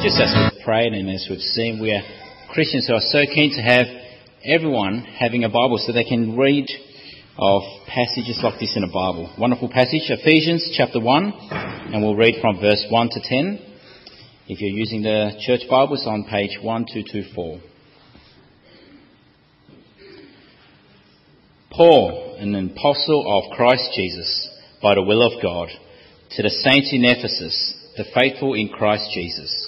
just as we've prayed and as we've seen, we are Christians who are so keen to have everyone having a Bible so they can read of passages like this in a Bible. Wonderful passage, Ephesians chapter 1, and we'll read from verse 1 to 10. If you're using the church Bibles on page 1224. Paul, an apostle of Christ Jesus, by the will of God, to the saints in Ephesus, the faithful in Christ Jesus.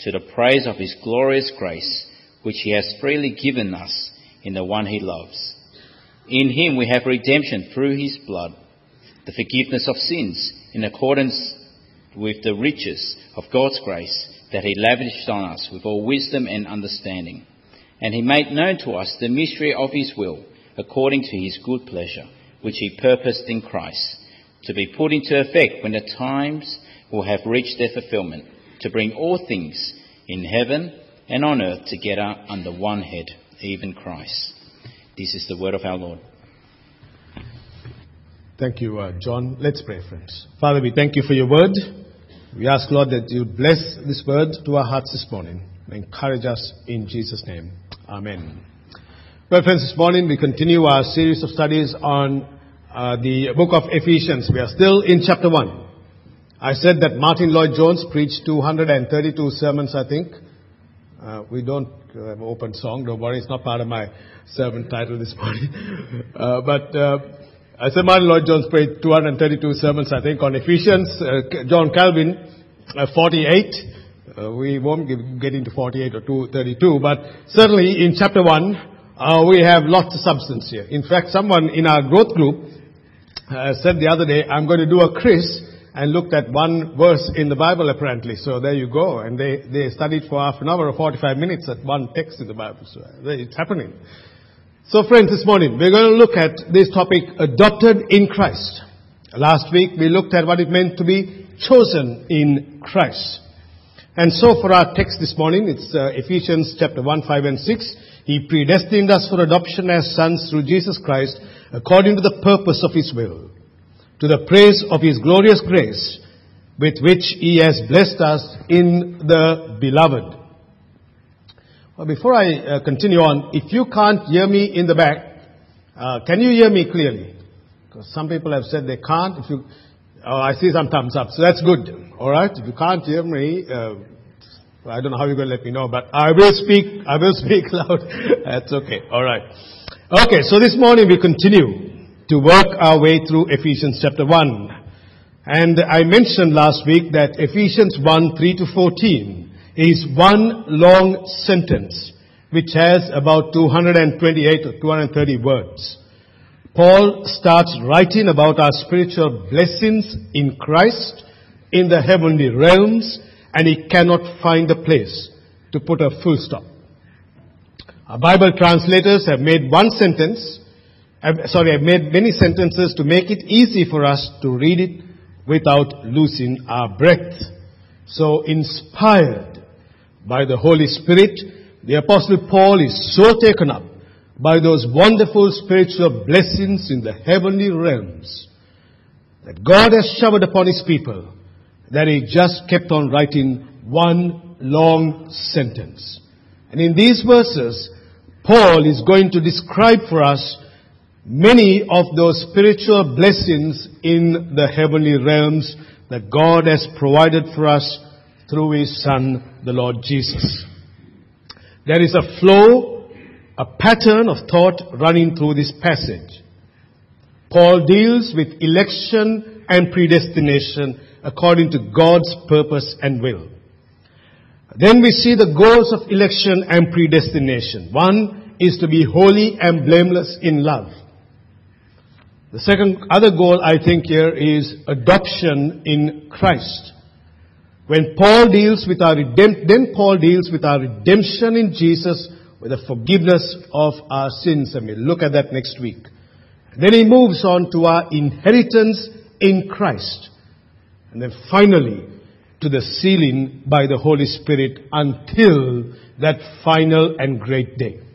to the praise of his glorious grace, which he has freely given us in the one he loves. In him we have redemption through his blood, the forgiveness of sins, in accordance with the riches of God's grace that he lavished on us with all wisdom and understanding. And he made known to us the mystery of his will, according to his good pleasure, which he purposed in Christ, to be put into effect when the times will have reached their fulfillment to bring all things in heaven and on earth together under one head, even Christ. This is the word of our Lord. Thank you, uh, John. Let's pray, friends. Father, we thank you for your word. We ask, Lord, that you bless this word to our hearts this morning. And encourage us in Jesus' name. Amen. Well, friends, this morning we continue our series of studies on uh, the book of Ephesians. We are still in chapter 1. I said that Martyn Lloyd-Jones preached 232 sermons, I think. Uh, we don't have an open song, don't worry, it's not part of my sermon title this morning. uh, but uh, I said Martyn Lloyd-Jones preached 232 sermons, I think, on Ephesians. Uh, John Calvin, uh, 48. Uh, we won't get into 48 or 232, but certainly in chapter 1, we have lots of substance here. In fact, someone in our growth group said the other day, I'm going to do a quiz and looked at one verse in the Bible apparently. So there you go. And they, they studied for half an hour or 45 minutes at one text in the Bible. So it's happening. So friends, this morning we're going to look at this topic, adopted in Christ. Last week we looked at what it meant to be chosen in Christ. And so for our text this morning, it's uh, Ephesians chapter 1, 5 and 6. He predestined us for adoption as sons through Jesus Christ according to the purpose of His will to the praise of His glorious grace with which He has blessed us in the beloved. Well, before I uh, continue on, if you can't hear me in the back, uh, can you hear me clearly? Because some people have said they can't. If you, oh, I see some thumbs up, so that's good. All right. If you can't hear me, uh, I don't know how you're going to let me know, but I will speak. I will speak loud. that's okay. All right. Okay. So this morning we continue to work our way through Ephesians chapter 1. And I mentioned last week that Ephesians 1, 3 to 14 is one long sentence which has about 228 or 230 words. Paul starts writing about our spiritual blessings in Christ in the heavenly realms and he cannot find a place to put a full stop. Our Bible translators have made one sentence I've, sorry, I've made many sentences to make it easy for us to read it without losing our breath. So inspired by the Holy Spirit, the Apostle Paul is so taken up by those wonderful spiritual blessings in the heavenly realms that God has showered upon his people that he just kept on writing one long sentence. And in these verses, Paul is going to describe for us many of those spiritual blessings in the heavenly realms that God has provided for us through His Son, the Lord Jesus. There is a flow, a pattern of thought running through this passage. Paul deals with election and predestination according to God's purpose and will. Then we see the goals of election and predestination. One is to be holy and blameless in love. The second other goal I think here is adoption in Christ. When Paul deals with our redemp- then Paul deals with our redemption in Jesus with the forgiveness of our sins. And we'll look at that next week. Then he moves on to our inheritance in Christ. And then finally, to the sealing by the Holy Spirit until that final and great day.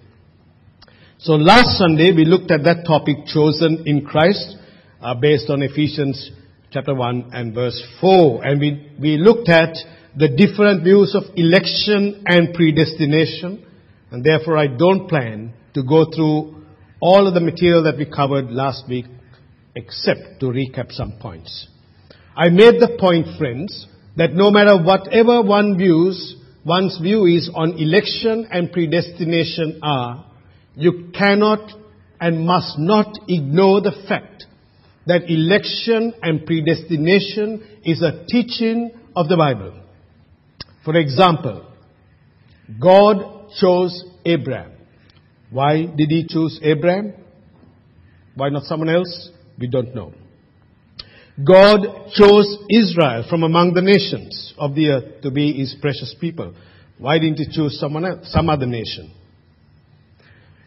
So last Sunday we looked at that topic chosen in Christ uh, based on Ephesians chapter 1 and verse 4. And we, we looked at the different views of election and predestination. And therefore I don't plan to go through all of the material that we covered last week except to recap some points. I made the point, friends, that no matter whatever one views, one's view is on election and predestination are, you cannot and must not ignore the fact that election and predestination is a teaching of the Bible. For example, God chose Abraham. Why did he choose Abraham? Why not someone else? We don't know. God chose Israel from among the nations of the earth to be his precious people. Why didn't he choose someone else, some other nation?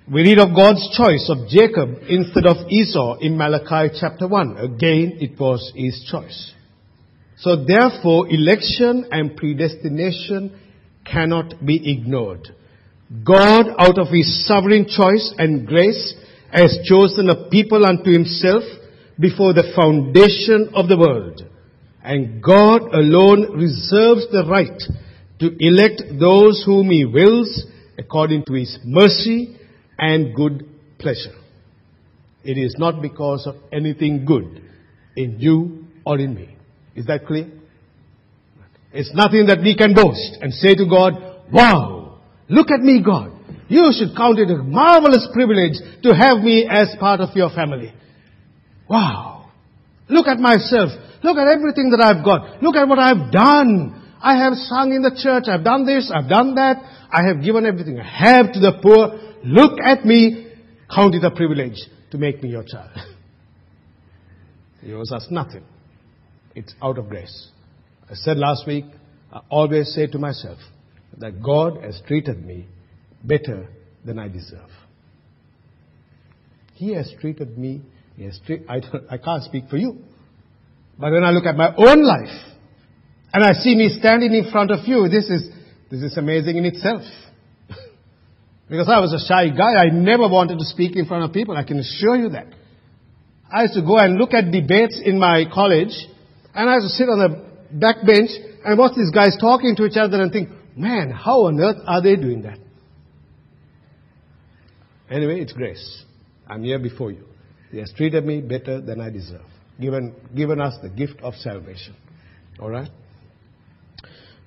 We read of God's choice of Jacob instead of Esau in Malachi chapter 1. Again, it was his choice. So therefore, election and predestination cannot be ignored. God, out of his sovereign choice and grace, has chosen a people unto himself before the foundation of the world. And God alone reserves the right to elect those whom he wills according to his mercy and good pleasure. It is not because of anything good in you or in me. Is that clear? It's nothing that we can boast and say to God, wow, look at me God. You should count it a marvelous privilege to have me as part of your family. Wow. Look at myself. Look at everything that I've got. Look at what I've done. I have sung in the church. I've done this. I've done that. I have given everything I have to the poor. Look at me. Count it a privilege to make me your child. He owes us nothing. It's out of grace. I said last week, I always say to myself that God has treated me better than I deserve. He has treated me, he has treat, I, I can't speak for you. But when I look at my own life, and I see me standing in front of you, this is, this is amazing in itself. Because I was a shy guy, I never wanted to speak in front of people, I can assure you that. I used to go and look at debates in my college, and I used to sit on the back bench and watch these guys talking to each other and think, man, how on earth are they doing that? Anyway, it's grace. I'm here before you. He has treated me better than I deserve. Given, given us the gift of salvation. Alright?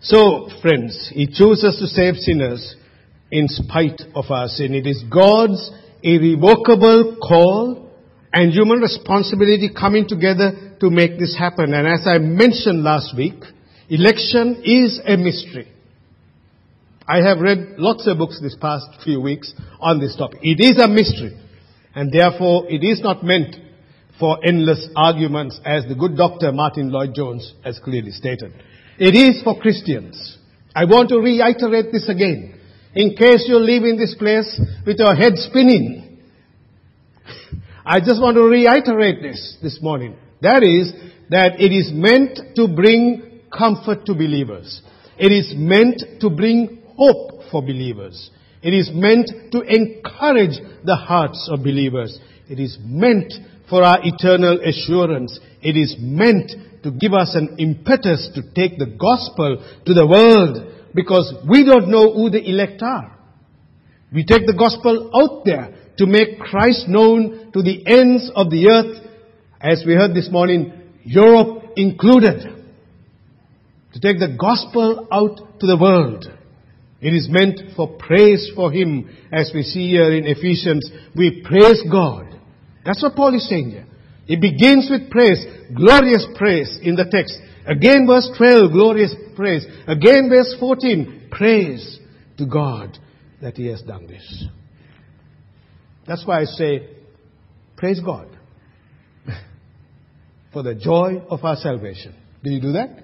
So, friends, He chooses to save sinners in spite of our sin. It is God's irrevocable call and human responsibility coming together to make this happen. And as I mentioned last week, election is a mystery. I have read lots of books this past few weeks on this topic. It is a mystery. And therefore, it is not meant for endless arguments as the good doctor Martyn Lloyd-Jones has clearly stated. It is for Christians. I want to reiterate this again. In case you're leaving this place with your head spinning. I just want to reiterate this this morning. That is, that it is meant to bring comfort to believers. It is meant to bring hope for believers. It is meant to encourage the hearts of believers. It is meant for our eternal assurance. It is meant to give us an impetus to take the gospel to the world because we don't know who the elect are. We take the gospel out there to make Christ known to the ends of the earth, as we heard this morning, Europe included. To take the gospel out to the world. It is meant for praise for Him, as we see here in Ephesians. We praise God. That's what Paul is saying here. It begins with praise, glorious praise in the text. Again verse 12, glorious praise. Again verse 14, praise to God that He has done this. That's why I say, praise God for the joy of our salvation. Do you do that?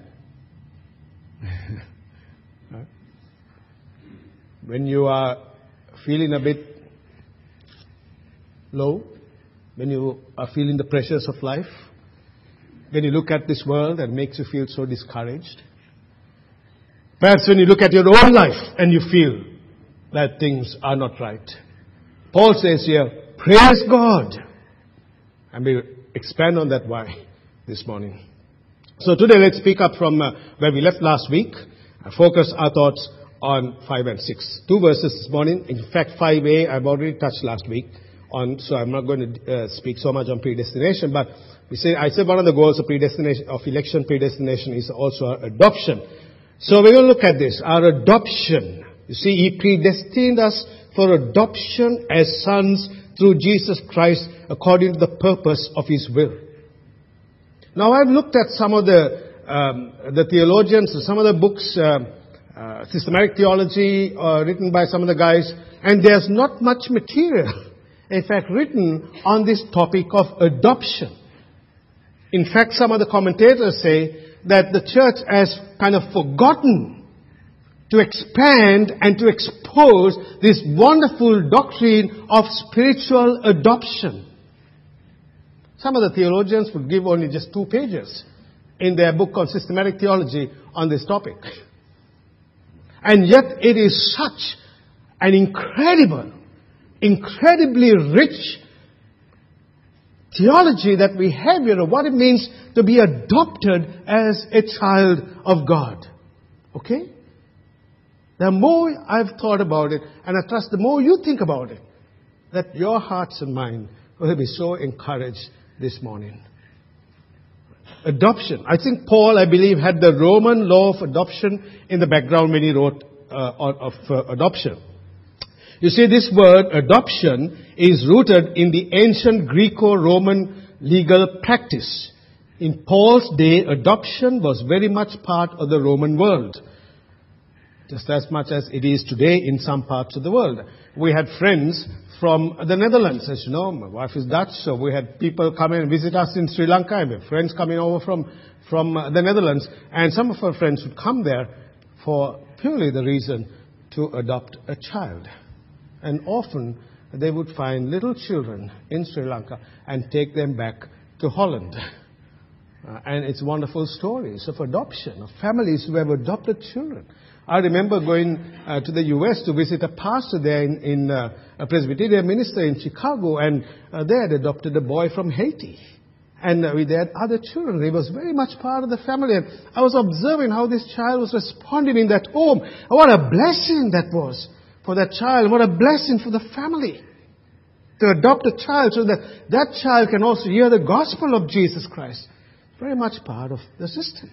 when you are feeling a bit low, when you are feeling the pressures of life, when you look at this world and makes you feel so discouraged, perhaps when you look at your own life and you feel that things are not right. Paul says here, praise God. And we expand on that why this morning. So today let's pick up from uh, where we left last week. and focus our thoughts on 5 and 6. Two verses this morning. In fact, 5a I've already touched last week on, so I'm not going to uh, speak so much on predestination, but we say, I said one of the goals of predestination, of election predestination is also our adoption. So we're going to look at this, our adoption. You see, He predestined us for adoption as sons through Jesus Christ according to the purpose of His will. Now I've looked at some of the, um, the theologians, some of the books, uh, uh, systematic theology uh, written by some of the guys, and there's not much material, in fact, written on this topic of adoption. In fact, some of the commentators say that the church has kind of forgotten to expand and to expose this wonderful doctrine of spiritual adoption. Some of the theologians would give only just two pages in their book on systematic theology on this topic. And yet it is such an incredible, incredibly rich theology that we have here of what it means to be adopted as a child of God. Okay? The more I've thought about it, and I trust the more you think about it, that your hearts and mind will be so encouraged this morning. Adoption. I think Paul, I believe, had the Roman law of adoption in the background when he wrote uh, of uh, adoption. You see, this word adoption is rooted in the ancient Greco-Roman legal practice. In Paul's day, adoption was very much part of the Roman world. Just as much as it is today in some parts of the world. We had friends from the Netherlands. As you know, my wife is Dutch, so we had people come and visit us in Sri Lanka. And we had friends coming over from, from the Netherlands. And some of our friends would come there for purely the reason to adopt a child. And often they would find little children in Sri Lanka and take them back to Holland. Uh, and it's wonderful stories of adoption, of families who have adopted children. I remember going uh, to the U.S. to visit a pastor there in, in uh, a Presbyterian minister in Chicago, and uh, they had adopted a boy from Haiti. And uh, they had other children. He was very much part of the family. And I was observing how this child was responding in that home. What a blessing that was for that child. What a blessing for the family to adopt a child so that that child can also hear the gospel of Jesus Christ. Very much part of the system.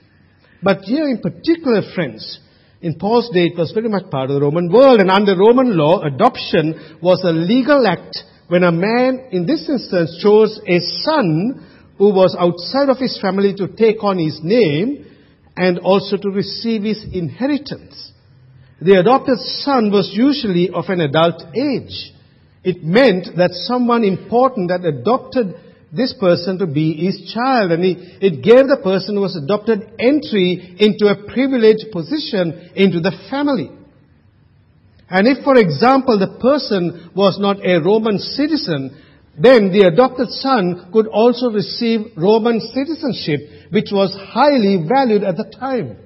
But here in particular, friends, in Paul's day, it was very much part of the Roman world, and under Roman law, adoption was a legal act when a man, in this instance, chose a son who was outside of his family to take on his name and also to receive his inheritance. The adopted son was usually of an adult age. It meant that someone important had adopted this person to be his child. And he, it gave the person who was adopted entry into a privileged position into the family. And if, for example, the person was not a Roman citizen, then the adopted son could also receive Roman citizenship, which was highly valued at the time.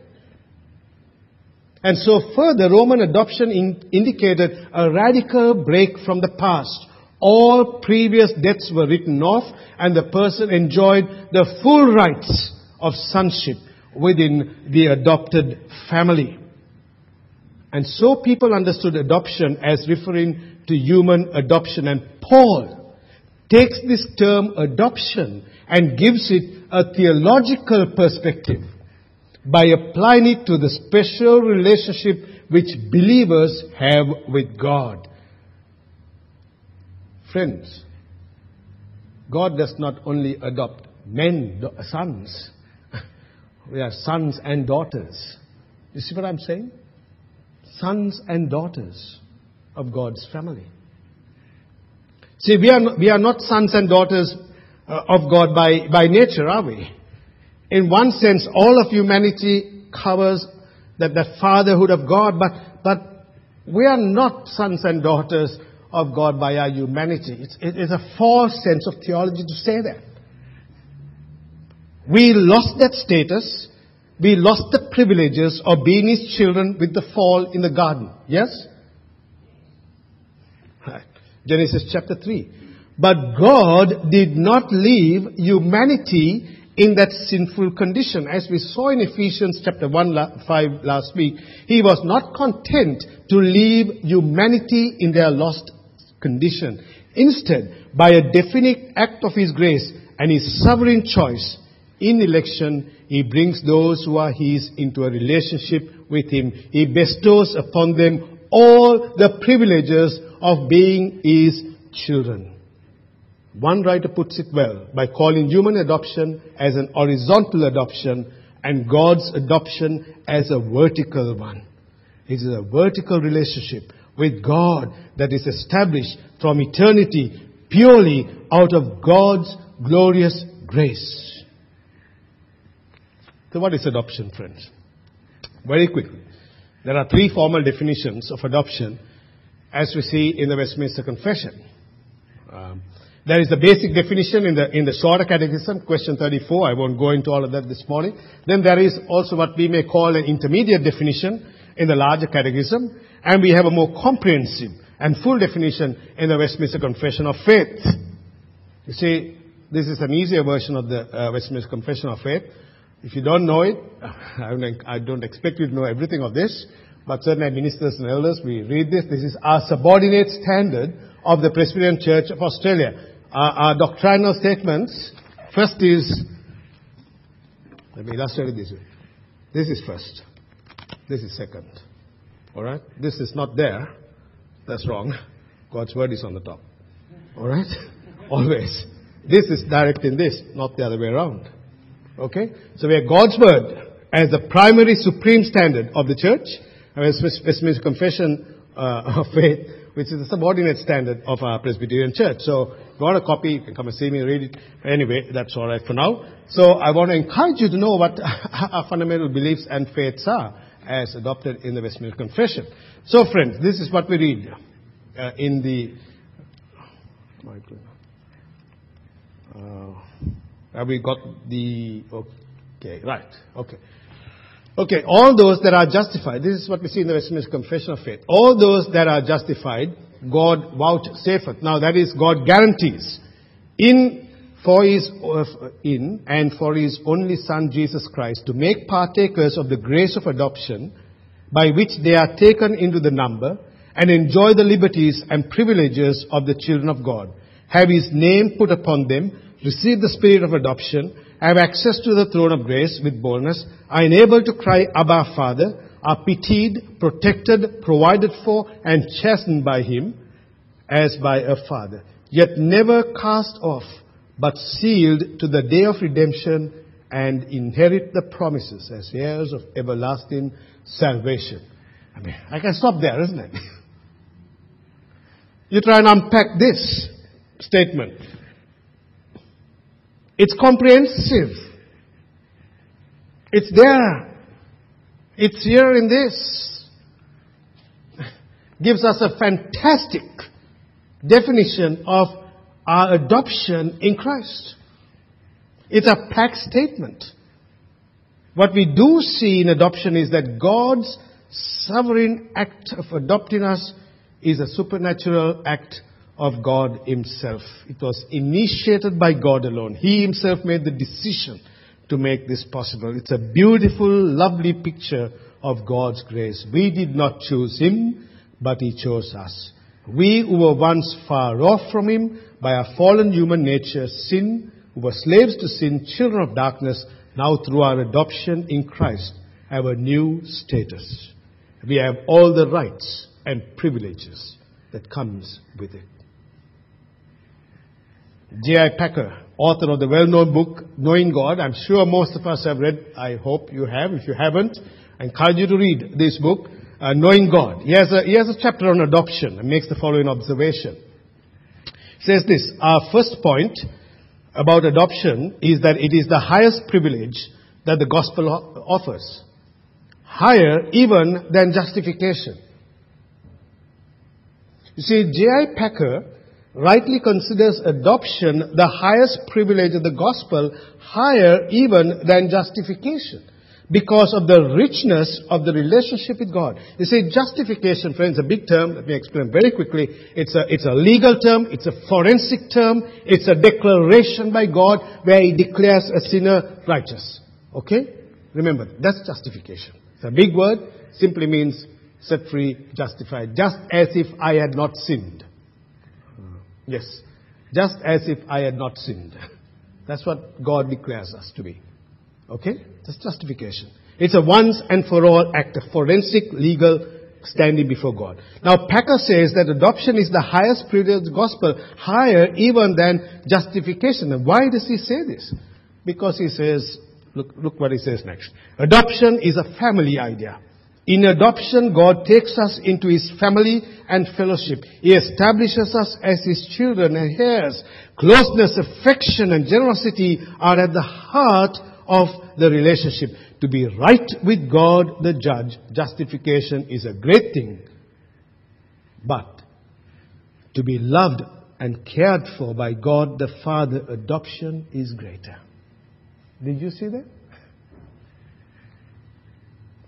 And so further, Roman adoption in, indicated a radical break from the past all previous debts were written off and the person enjoyed the full rights of sonship within the adopted family. And so people understood adoption as referring to human adoption. And Paul takes this term adoption and gives it a theological perspective by applying it to the special relationship which believers have with God. Friends, God does not only adopt men, sons. We are sons and daughters. You see what I'm saying? Sons and daughters of God's family. See, we are not, we are not sons and daughters uh, of God by, by nature, are we? In one sense, all of humanity covers that, that fatherhood of God, but, but we are not sons and daughters of God by our humanity. It's, it is a false sense of theology to say that. We lost that status. We lost the privileges of being His children with the fall in the garden. Yes? Genesis chapter 3. But God did not leave humanity in that sinful condition. As we saw in Ephesians chapter 1, 5 last week, He was not content to leave humanity in their lost condition. Instead, by a definite act of His grace and His sovereign choice in election, He brings those who are His into a relationship with Him. He bestows upon them all the privileges of being His children. One writer puts it well by calling human adoption as an horizontal adoption and God's adoption as a vertical one. It is a vertical relationship with God that is established from eternity purely out of God's glorious grace. So what is adoption, friends? Very quickly. There are three formal definitions of adoption as we see in the Westminster Confession. Um, there is the basic definition in the, in the shorter catechism, question 34. I won't go into all of that this morning. Then there is also what we may call an intermediate definition in the larger catechism. And we have a more comprehensive and full definition in the Westminster Confession of Faith. You see, this is an easier version of the uh, Westminster Confession of Faith. If you don't know it, I don't expect you to know everything of this, but certainly ministers and elders, we read this. This is our subordinate standard of the Presbyterian Church of Australia our, doctrinal statements, first is, let me illustrate it this way. This is first. This is second. Alright? This is not there. That's wrong. God's word is on the top. Alright? Always. This is direct in this, not the other way around. Okay? So we have God's word as the primary supreme standard of the church, I as Westminster Confession uh, of Faith which is the subordinate standard of our Presbyterian church. So if you want a copy, you can come and see me, read it. Anyway, that's all right for now. So I want to encourage you to know what our fundamental beliefs and faiths are as adopted in the Westminster Confession. So friends, this is what we read uh, in the... Uh, have we got the... Okay, right. Okay. Okay, all those that are justified, this is what we see in the Westminster Confession of Faith. All those that are justified, God vouchsafeth. Now that is, God guarantees in for his, in and for his only Son Jesus Christ to make partakers of the grace of adoption by which they are taken into the number and enjoy the liberties and privileges of the children of God, have his name put upon them, receive the spirit of adoption, have access to the throne of grace with boldness, I am able to cry, Abba, Father, are pitied, protected, provided for, and chastened by Him as by a father, yet never cast off, but sealed to the day of redemption and inherit the promises as heirs of everlasting salvation. I mean, I can stop there, isn't it? you try and unpack this statement. It's comprehensive. It's there. It's here in this. Gives us a fantastic definition of our adoption in Christ. It's a packed statement. What we do see in adoption is that God's sovereign act of adopting us is a supernatural act of God Himself. It was initiated by God alone. He Himself made the decision to make this possible. It's a beautiful, lovely picture of God's grace. We did not choose Him, but He chose us. We who were once far off from Him by our fallen human nature, sin, who were slaves to sin, children of darkness, now through our adoption in Christ, have a new status. We have all the rights and privileges that comes with it. J.I. Packer, author of the well-known book, Knowing God. I'm sure most of us have read, I hope you have. If you haven't, I encourage you to read this book, uh, Knowing God. He has, a, he has a chapter on adoption and makes the following observation. Says this, our first point about adoption is that it is the highest privilege that the gospel offers. higher even than justification. You see, J.I. Packer rightly considers adoption the highest privilege of the gospel, higher even than justification because of the richness of the relationship with God. You see, justification, friends, a big term. Let me explain very quickly. It's a, it's a legal term. It's a forensic term. It's a declaration by God where He declares a sinner righteous. Okay? Remember, that's justification. It's a big word. Simply means set free, justified. Just as if I had not sinned. Yes. Just as if I had not sinned. That's what God declares us to be. Okay? That's justification. It's a once and for all act of forensic legal standing before God. Now Packer says that adoption is the highest privilege of the gospel, higher even than justification. And why does he say this? Because he says, look, look what he says next. Adoption is a family idea. In adoption, God takes us into His family and fellowship. He establishes us as His children and heirs. Closeness, affection, and generosity are at the heart of the relationship. To be right with God, the judge, justification is a great thing. But to be loved and cared for by God the Father, adoption is greater. Did you see that?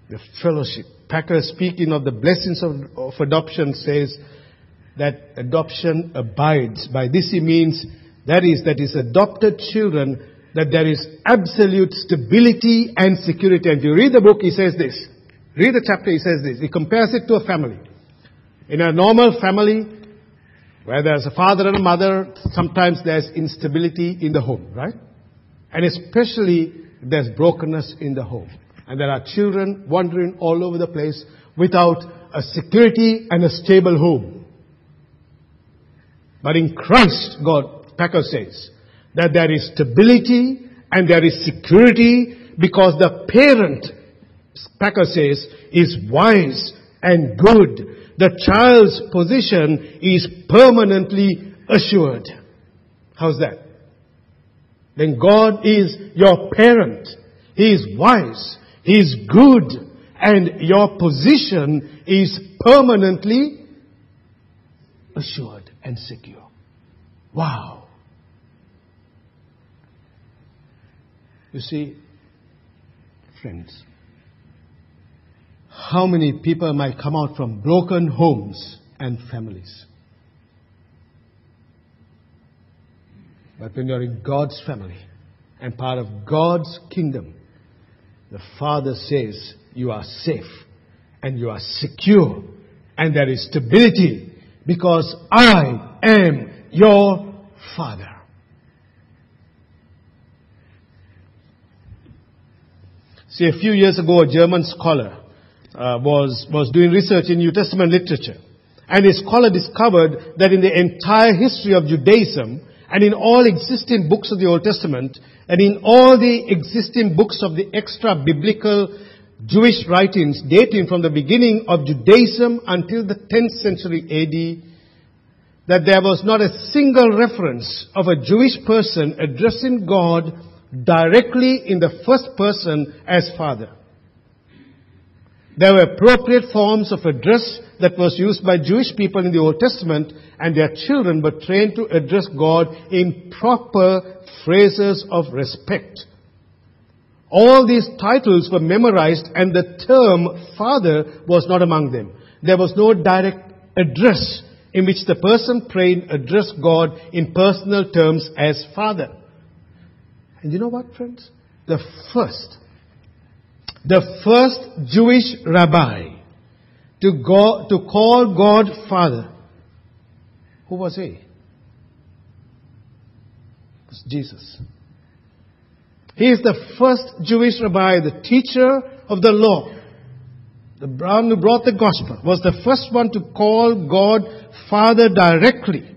The fellowship. Packer, speaking of the blessings of, of adoption, says that adoption abides. By this he means that is, that his adopted children that there is absolute stability and security. And if you read the book, he says this. Read the chapter, he says this. He compares it to a family. In a normal family, where there's a father and a mother, sometimes there's instability in the home, right? And especially there's brokenness in the home. And there are children wandering all over the place without a security and a stable home. But in Christ, God, Packer says, that there is stability and there is security because the parent, Packer says, is wise and good. The child's position is permanently assured. How's that? Then God is your parent. He is wise. Is good. And your position is permanently assured and secure. Wow. You see, friends, how many people might come out from broken homes and families? But when you're in God's family and part of God's kingdom, the Father says you are safe and you are secure and there is stability because I am your Father. See, a few years ago, a German scholar uh, was, was doing research in New Testament literature. And his scholar discovered that in the entire history of Judaism, and in all existing books of the Old Testament, and in all the existing books of the extra biblical Jewish writings dating from the beginning of Judaism until the 10th century AD, that there was not a single reference of a Jewish person addressing God directly in the first person as Father. There were appropriate forms of address that was used by Jewish people in the Old Testament and their children were trained to address God in proper phrases of respect. All these titles were memorized and the term father was not among them. There was no direct address in which the person praying addressed God in personal terms as father. And you know what, friends? The first, the first Jewish rabbi to go, to call God Father, who was he? It was Jesus. He is the first Jewish rabbi, the teacher of the law. The one who brought the gospel was the first one to call God Father directly.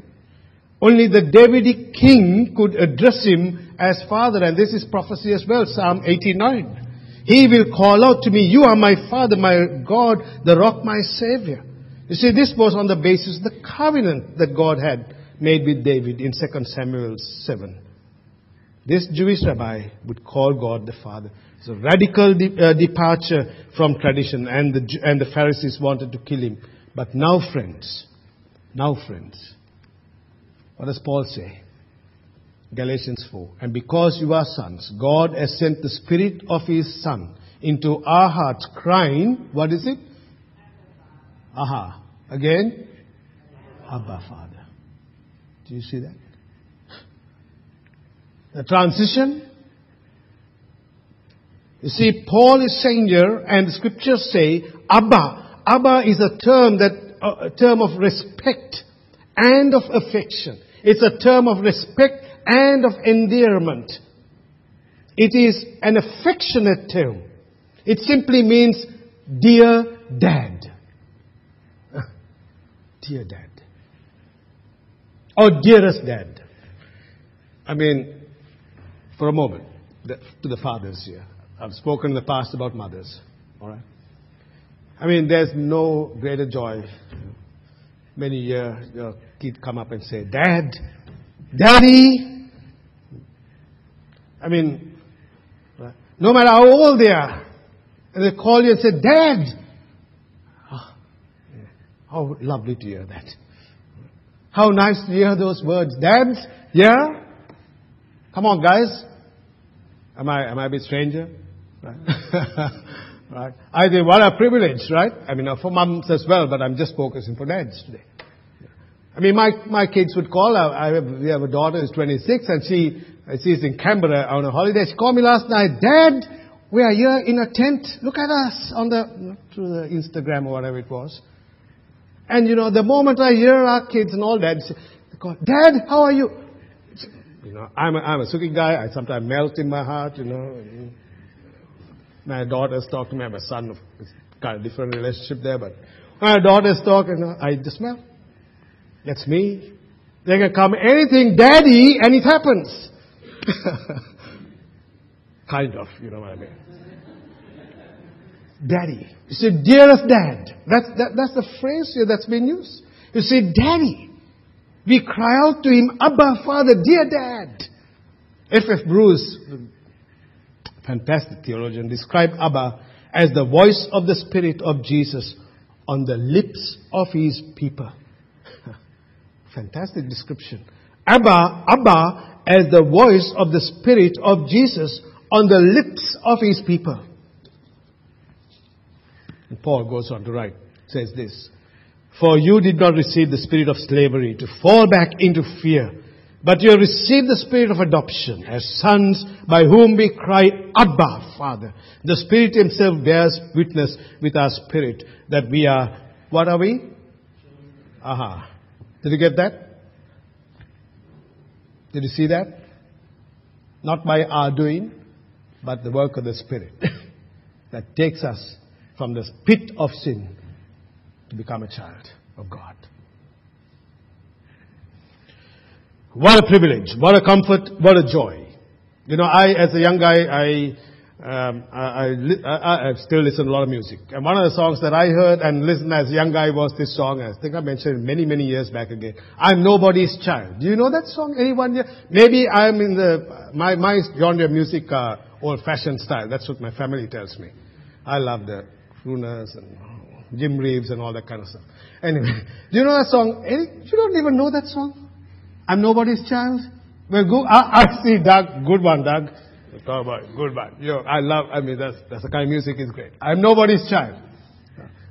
Only the Davidic king could address him as Father, and this is prophecy as well, Psalm 89. He will call out to me, You are my Father, my God, the rock, my Savior. You see, this was on the basis of the covenant that God had made with David in 2 Samuel 7. This Jewish rabbi would call God the Father. It's a radical de- uh, departure from tradition, and the, and the Pharisees wanted to kill him. But now, friends, now, friends, what does Paul say? Galatians 4. And because you are sons, God has sent the Spirit of His Son into our hearts, crying, what is it? Aha. Again? Abba, Father. Do you see that? The transition. You see, Paul is saying here, and the scriptures say, Abba. Abba is a term that, uh, a term of respect and of affection. It's a term of respect and of endearment. It is an affectionate term. It simply means dear dad. Dear dad. Or dearest dad. I mean, for a moment, to the fathers here. I've spoken in the past about mothers. Alright? I mean, there's no greater joy. Many years, your kid come up and say, Dad, Daddy. I mean, no matter how old they are, and they call you and say, Dad. Oh, how lovely to hear that. How nice to hear those words. Dad, yeah? Come on, guys. Am I, am I a bit stranger? Right? right? I think what a privilege, right? I mean, for moms as well, but I'm just focusing for dads today. I mean, my, my kids would call. I, I have, we have a daughter who's 26 and she, she's in Canberra on a holiday. She called me last night, Dad, we are here in a tent. Look at us on the, through the Instagram or whatever it was. And you know, the moment I hear our kids and all that, they call, Dad, how are you? You know, I'm a, I'm a Suki guy. I sometimes melt in my heart, you know. My daughters talk to me. I have a son. It's got a different relationship there, but my daughters talk, and I just melt. That's me. They can come anything daddy and it happens. kind of, you know what I mean. Daddy. You see, dearest dad. That's, that, that's the phrase here that's been used. You see, daddy. We cry out to him, Abba, Father, dear dad. F.F. Bruce, fantastic theologian, described Abba as the voice of the Spirit of Jesus on the lips of his people. Fantastic description. Abba, Abba as the voice of the Spirit of Jesus on the lips of his people. And Paul goes on to write, says this, For you did not receive the spirit of slavery to fall back into fear, but you have received the spirit of adoption as sons by whom we cry, Abba, Father. The Spirit Himself bears witness with our spirit that we are, what are we? Aha. Did you get that? Did you see that? Not by our doing, but the work of the Spirit that takes us from the pit of sin to become a child of God. What a privilege, what a comfort, what a joy. You know, I, as a young guy, I um, I, I, I, still listen to a lot of music. And one of the songs that I heard and listened as a young guy was this song. I think I mentioned many, many years back again. I'm nobody's child. Do you know that song? Anyone here? Maybe I'm in the, my, my genre of music, uh, old fashioned style. That's what my family tells me. I love the crooners and Jim Reeves and all that kind of stuff. Anyway, do you know that song? You don't even know that song? I'm nobody's child? Well, go, I, I see Doug. Good one, Doug. Talk about. Good man. Yo, I love, I mean, that's, that's the kind of music is great. I'm nobody's child.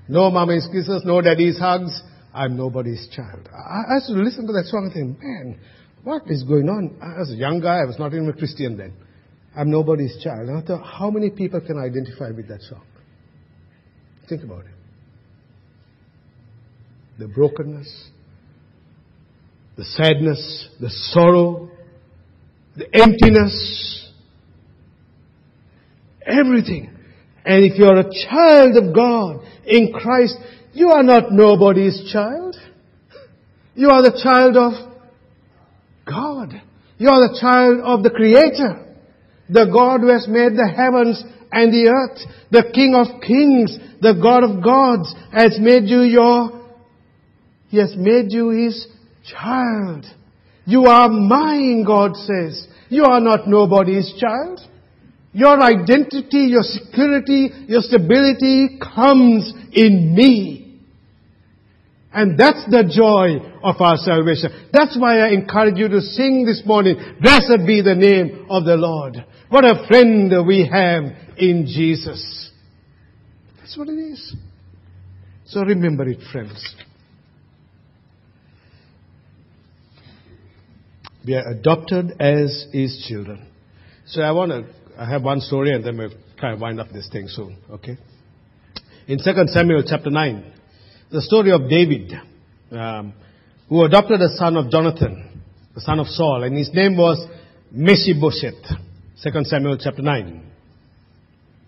No mommy's kisses, no daddy's hugs. I'm nobody's child. I, I used to listen to that song and think, man, what is going on? I was a young guy. I was not even a Christian then. I'm nobody's child. And I thought, how many people can identify with that song? Think about it. The brokenness, the sadness, the sorrow, the emptiness, everything. And if you're a child of God in Christ, you are not nobody's child. You are the child of God. You are the child of the Creator. The God who has made the heavens and the earth. The King of kings. The God of gods has made you your, He has made you His child. You are mine, God says. You are not nobody's child. Your identity, your security, your stability comes in me. And that's the joy of our salvation. That's why I encourage you to sing this morning, Blessed be the name of the Lord. What a friend we have in Jesus. That's what it is. So remember it, friends. We are adopted as His children. So I want to, I have one story and then we'll try and wind up this thing soon, okay? In 2 Samuel chapter 9, the story of David, um, who adopted a son of Jonathan, the son of Saul, and his name was Mephibosheth. 2 Samuel chapter 9.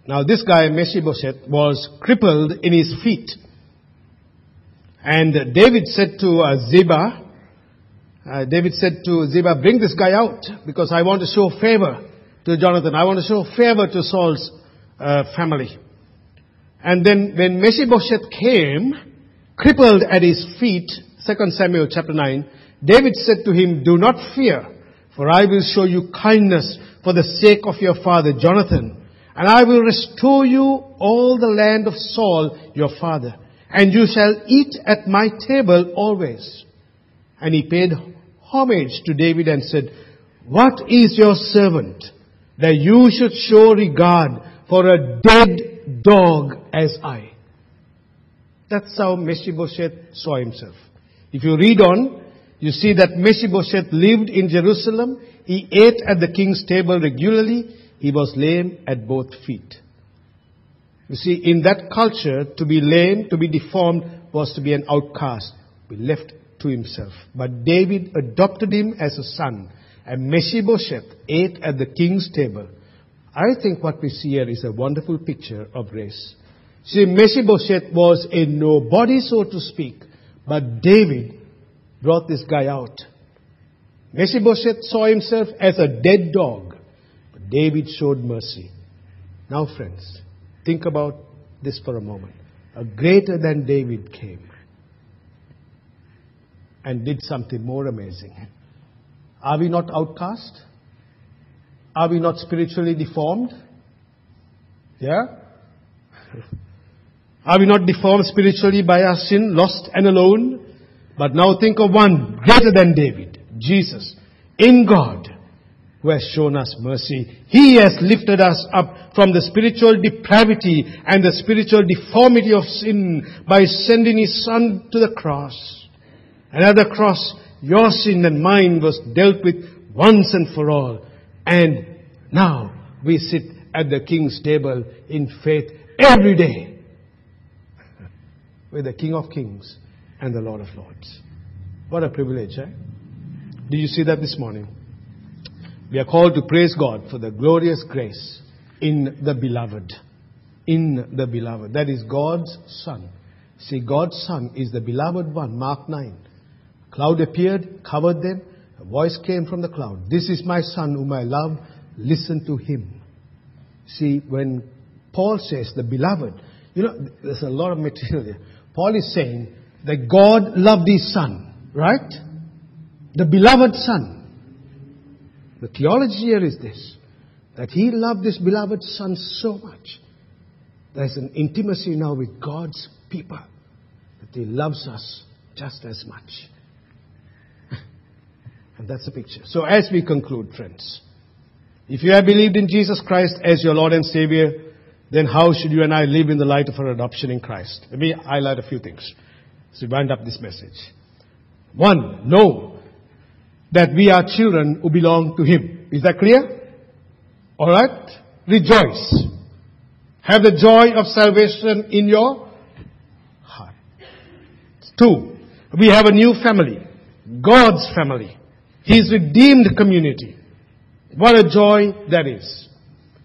Now this guy, Mephibosheth, was crippled in his feet. And David said to uh, Ziba, uh, David said to Ziba, bring this guy out because I want to show favor to Jonathan. I want to show favor to Saul's uh, family. And then when Mephibosheth came, crippled at his feet, 2 Samuel chapter 9, David said to him, do not fear, for I will show you kindness for the sake of your father Jonathan, and I will restore you all the land of Saul your father, and you shall eat at my table always. And he paid homage to David and said, What is your servant that you should show regard for a dead dog as I? That's how Mephibosheth saw himself. If you read on, you see that Mephibosheth lived in Jerusalem. He ate at the king's table regularly. He was lame at both feet. You see, in that culture, to be lame, to be deformed, was to be an outcast, be left to himself. But David adopted him as a son, and Mephibosheth ate at the king's table. I think what we see here is a wonderful picture of grace. See, Mephibosheth was a nobody, so to speak, but David brought this guy out. Mephibosheth saw himself as a dead dog, but David showed mercy. Now, friends, think about this for a moment. A greater than David came and did something more amazing. Are we not outcast? Are we not spiritually deformed? Yeah? Are we not deformed spiritually by our sin, lost and alone? But now think of one greater than David, Jesus, in God, who has shown us mercy. He has lifted us up from the spiritual depravity and the spiritual deformity of sin by sending His Son to the cross. And at the cross, your sin and mine was dealt with once and for all. And now we sit at the King's table in faith every day with the King of Kings and the Lord of Lords. What a privilege, eh? Did you see that this morning? We are called to praise God for the glorious grace in the beloved. In the beloved. That is God's Son. See, God's Son is the beloved one, Mark 9. Cloud appeared, covered them. A voice came from the cloud. This is my son whom I love. Listen to him. See, when Paul says the beloved, you know, there's a lot of material there. Paul is saying that God loved his son, right? The beloved son. The theology here is this, that he loved this beloved son so much. There's an intimacy now with God's people, that he loves us just as much. And that's the picture. So as we conclude, friends, if you have believed in Jesus Christ as your Lord and Savior, then how should you and I live in the light of our adoption in Christ? Let me highlight a few things as we wind up this message. One, know that we are children who belong to Him. Is that clear? Alright? Rejoice. Have the joy of salvation in your heart. Two, we have a new family. God's family. His redeemed community. What a joy that is.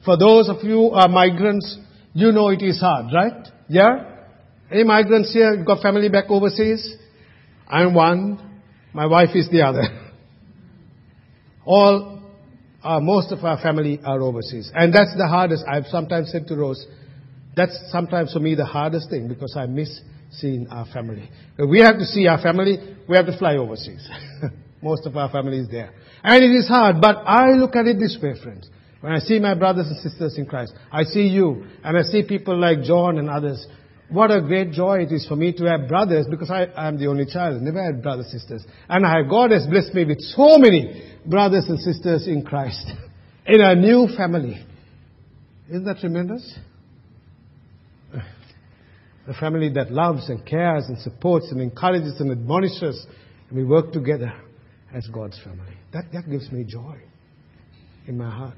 For those of you who are migrants, you know it is hard, right? Yeah? Any migrants here? You got family back overseas? I'm one. My wife is the other. All, uh, most of our family are overseas. And that's the hardest. I've sometimes said to Rose, that's sometimes for me the hardest thing because I miss seeing our family. We have to see our family, we have to fly overseas. Most of our family is there. And it is hard, but I look at it this way, friends. When I see my brothers and sisters in Christ, I see you, and I see people like John and others. What a great joy it is for me to have brothers because I am the only child. I never had brothers and sisters. And I, God has blessed me with so many brothers and sisters in Christ in a new family. Isn't that tremendous? A family that loves and cares and supports and encourages and admonishes. And we work together as God's family. That, that gives me joy in my heart.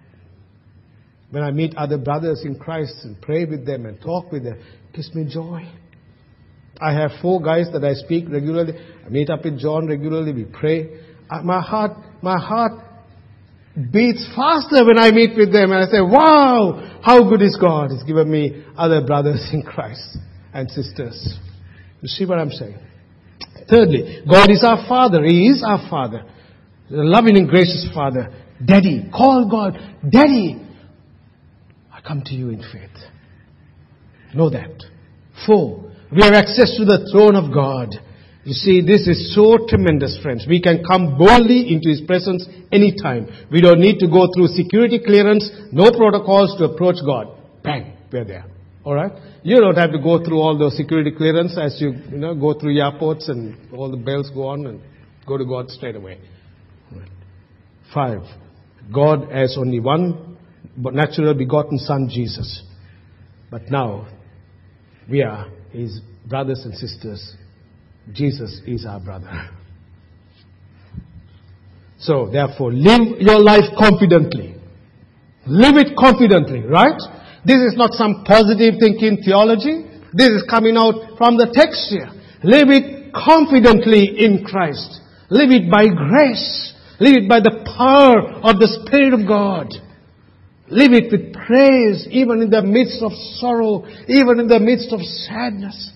When I meet other brothers in Christ and pray with them and talk with them, it gives me joy. I have four guys that I speak regularly. I meet up with John regularly. We pray. Uh, my heart, my heart beats faster when I meet with them and I say, wow, how good is God? He's given me other brothers in Christ and sisters. You see what I'm saying? Thirdly, God is our Father. He is our Father. The loving and gracious Father. Daddy. Call God Daddy. I come to you in faith. Know that. Four, we have access to the throne of God. You see, this is so tremendous, friends. We can come boldly into His presence anytime. We don't need to go through security clearance, no protocols to approach God. Bang, we're there. Alright? You don't have to go through all those security clearance as you, you know, go through airports and all the bells go on and go to God straight away. Five, God has only one natural begotten Son, Jesus. But now, we are His brothers and sisters. Jesus is our brother. So, therefore, live your life confidently. Live it confidently, right? This is not some positive thinking theology. This is coming out from the text here. Live it confidently in Christ. Live it by grace. Live it by the power of the Spirit of God. Live it with praise, even in the midst of sorrow, even in the midst of sadness.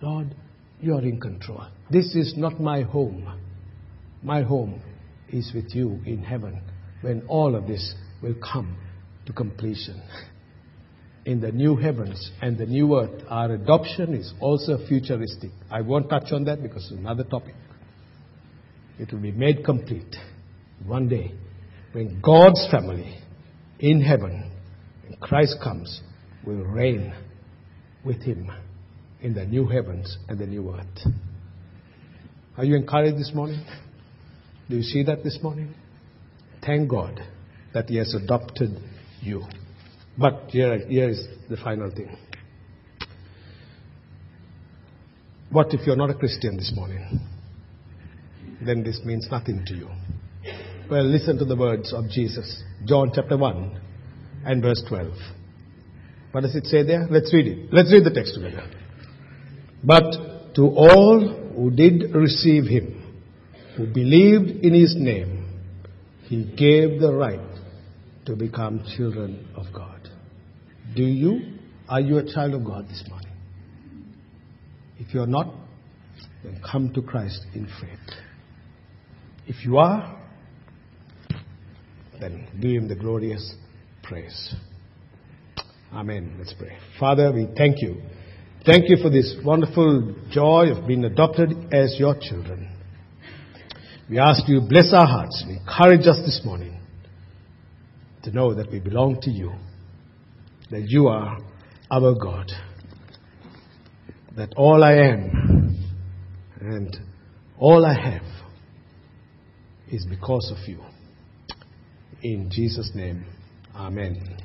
Lord, you are in control. This is not my home. My home is with you in heaven when all of this will come to completion. In the new heavens and the new earth, our adoption is also futuristic. I won't touch on that because it's another topic. It will be made complete one day when God's family in heaven, when Christ comes, will reign with him in the new heavens and the new earth. Are you encouraged this morning? Do you see that this morning? Thank God that He has adopted you. But here, here is the final thing. What if you're not a Christian this morning? Then this means nothing to you. Well, listen to the words of Jesus. John chapter 1 and verse 12. What does it say there? Let's read it. Let's read the text together. But to all who did receive him, who believed in his name, he gave the right to become children of God. Do you? Are you a child of God this morning? If you are not, then come to Christ in faith. If you are, then give him the glorious praise. Amen. Let's pray. Father, we thank you. Thank you for this wonderful joy of being adopted as your children. We ask you bless our hearts and encourage us this morning to know that we belong to you, that you are our God, that all I am and all I have is because of you. In Jesus' name, Amen.